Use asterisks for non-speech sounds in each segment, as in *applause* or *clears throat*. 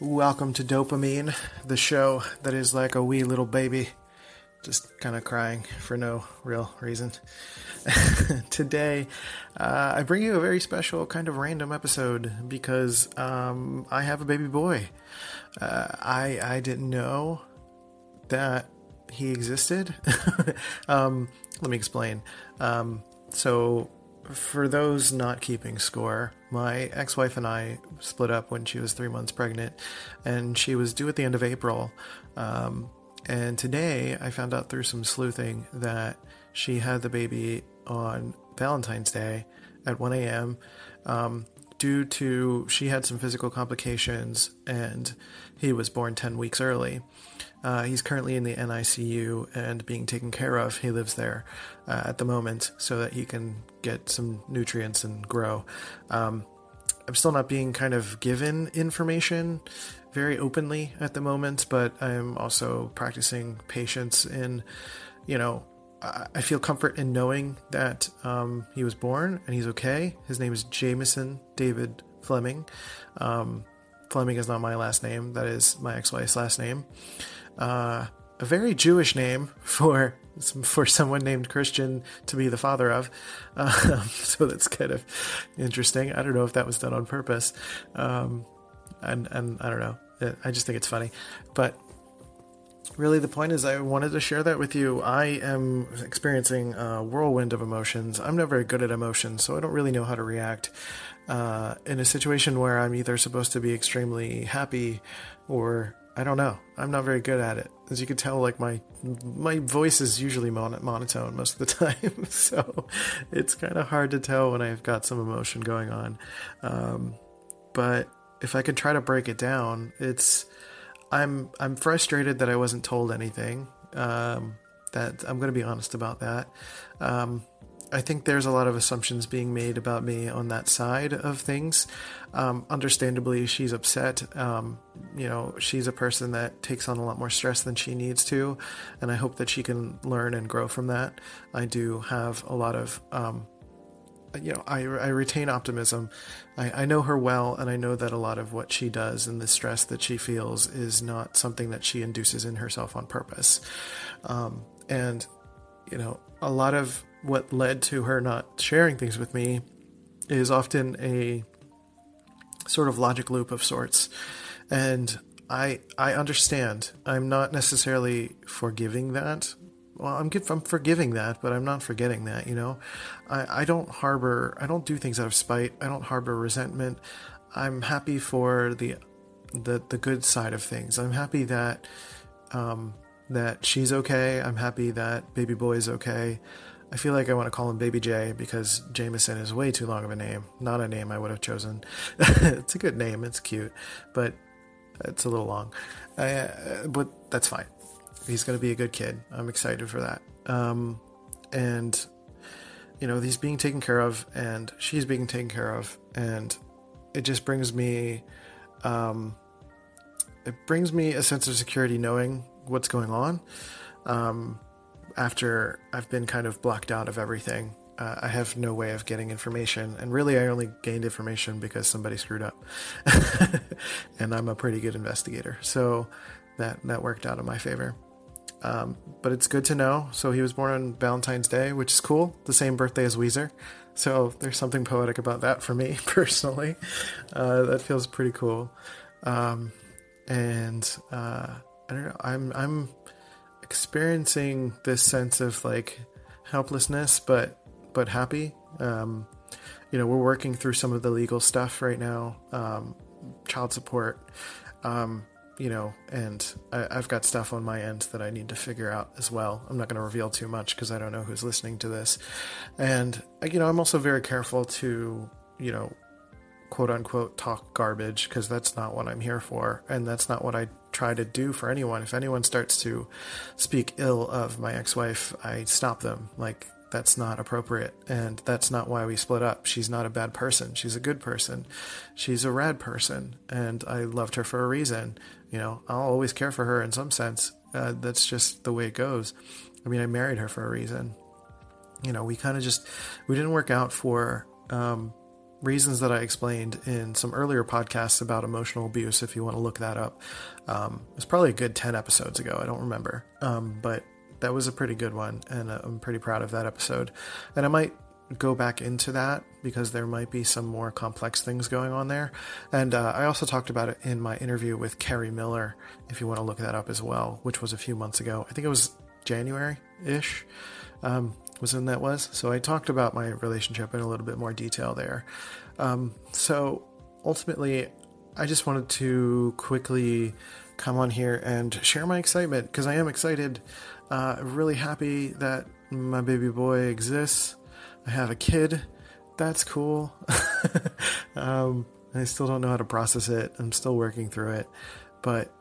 Welcome to Dopamine, the show that is like a wee little baby, just kind of crying for no real reason. *laughs* Today, uh, I bring you a very special, kind of random episode because um, I have a baby boy. Uh, I I didn't know that he existed. *laughs* um, let me explain. Um, so, for those not keeping score, my ex wife and I split up when she was three months pregnant, and she was due at the end of April. Um, and today I found out through some sleuthing that she had the baby on Valentine's Day at 1 a.m. Um, due to she had some physical complications and he was born 10 weeks early. Uh, he's currently in the NICU and being taken care of. He lives there uh, at the moment so that he can get some nutrients and grow. Um, I'm still not being kind of given information very openly at the moment, but I'm also practicing patience in, you know, I feel comfort in knowing that um, he was born and he's okay. His name is Jameson David Fleming. Um, Fleming is not my last name, that is my ex wife's last name. Uh, a very Jewish name for for someone named Christian to be the father of. Um, *laughs* so that's kind of interesting. I don't know if that was done on purpose. Um, and, and I don't know. I just think it's funny. But really the point is i wanted to share that with you. I am experiencing a whirlwind of emotions. I'm not very good at emotions so i don't really know how to react uh, in a situation where i'm either supposed to be extremely happy or i don't know. I'm not very good at it. As you can tell like my my voice is usually mon- monotone most of the *laughs* time so it's kind of hard to tell when i've got some emotion going on. Um, but if i could try to break it down it's I'm I'm frustrated that I wasn't told anything. Um, that I'm going to be honest about that. Um, I think there's a lot of assumptions being made about me on that side of things. Um, understandably, she's upset. Um, you know, she's a person that takes on a lot more stress than she needs to, and I hope that she can learn and grow from that. I do have a lot of um, you know, I, I retain optimism. I, I know her well, and I know that a lot of what she does and the stress that she feels is not something that she induces in herself on purpose. Um, and, you know, a lot of what led to her not sharing things with me is often a sort of logic loop of sorts. And I I understand. I'm not necessarily forgiving that well, I'm. I'm forgiving that, but I'm not forgetting that. You know, I, I don't harbor. I don't do things out of spite. I don't harbor resentment. I'm happy for the the the good side of things. I'm happy that um, that she's okay. I'm happy that baby boy is okay. I feel like I want to call him Baby J because Jameson is way too long of a name. Not a name I would have chosen. *laughs* it's a good name. It's cute, but it's a little long. Uh, but that's fine he's going to be a good kid. I'm excited for that. Um, and you know, he's being taken care of, and she's being taken care of, and it just brings me, um, it brings me a sense of security knowing what's going on. Um, after I've been kind of blocked out of everything, uh, I have no way of getting information, and really, I only gained information because somebody screwed up, *laughs* and I'm a pretty good investigator, so that that worked out in my favor. Um, but it's good to know. So he was born on Valentine's Day, which is cool. The same birthday as Weezer. So there's something poetic about that for me *laughs* personally. Uh, that feels pretty cool. Um, and uh, I don't know. I'm I'm experiencing this sense of like helplessness, but but happy. Um, you know, we're working through some of the legal stuff right now, um, child support. Um, you know, and I, have got stuff on my end that I need to figure out as well. I'm not going to reveal too much because I don't know who's listening to this. And, uh, you know, I'm also very careful to, you know, quote unquote talk garbage because that's not what I'm here for. And that's not what I try to do for anyone. If anyone starts to speak ill of my ex-wife, I stop them. Like that's not appropriate and that's not why we split up. She's not a bad person. She's a good person. She's a rad person and I loved her for a reason. You know, I'll always care for her in some sense. Uh, that's just the way it goes. I mean, I married her for a reason. You know, we kind of just we didn't work out for um, reasons that I explained in some earlier podcasts about emotional abuse. If you want to look that up, um, it was probably a good ten episodes ago. I don't remember, um, but that was a pretty good one, and uh, I'm pretty proud of that episode. And I might go back into that because there might be some more complex things going on there. And uh, I also talked about it in my interview with Kerry Miller, if you want to look that up as well, which was a few months ago. I think it was January ish. Um, was when that was. So I talked about my relationship in a little bit more detail there. Um, so ultimately, I just wanted to quickly come on here and share my excitement because I am excited. Uh, really happy that my baby boy exists. I have a kid. That's cool. *laughs* um, I still don't know how to process it. I'm still working through it. But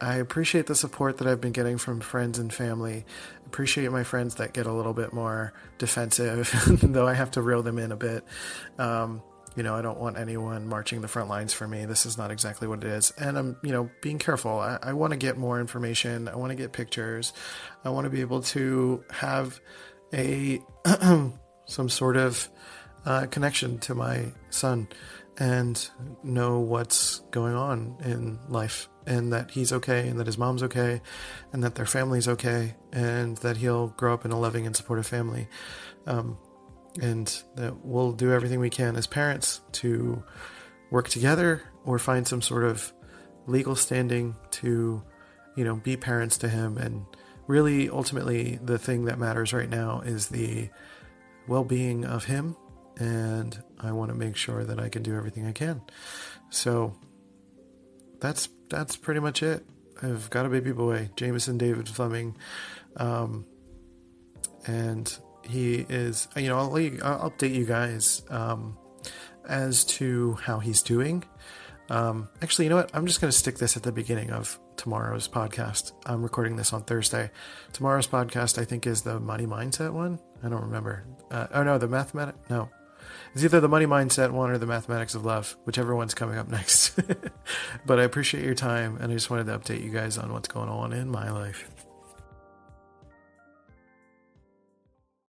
I appreciate the support that I've been getting from friends and family. Appreciate my friends that get a little bit more defensive, *laughs* though I have to reel them in a bit. Um, you know, I don't want anyone marching the front lines for me. This is not exactly what it is. And I'm, you know, being careful. I, I want to get more information. I want to get pictures. I want to be able to have a *clears throat* some sort of uh, connection to my son and know what's going on in life and that he's okay and that his mom's okay and that their family's okay and that he'll grow up in a loving and supportive family. Um, and that we'll do everything we can as parents to work together or find some sort of legal standing to, you know, be parents to him. And really, ultimately, the thing that matters right now is the well being of him. And I want to make sure that I can do everything I can. So that's that's pretty much it. I've got a baby boy, Jameson David Fleming, um, and he is. You know, I'll, I'll update you guys um, as to how he's doing. Um, actually, you know what? I'm just going to stick this at the beginning of tomorrow's podcast. I'm recording this on Thursday. Tomorrow's podcast, I think, is the money mindset one. I don't remember. Uh, oh no, the mathematic. No, it's either the money mindset one or the mathematics of love, whichever one's coming up next. *laughs* but I appreciate your time, and I just wanted to update you guys on what's going on in my life.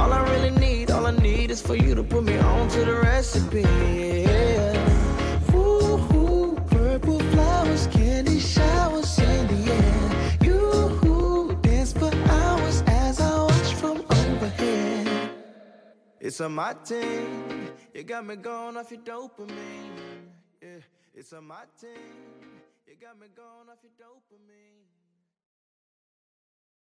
All I really need, all I need is for you to put me on to the recipe. Yeah. Ooh, purple flowers, candy showers in the air. You dance for hours as I watch from overhead. It's a my thing. You got me going off your dopamine. Yeah, it's a my thing. You got me going off your dopamine.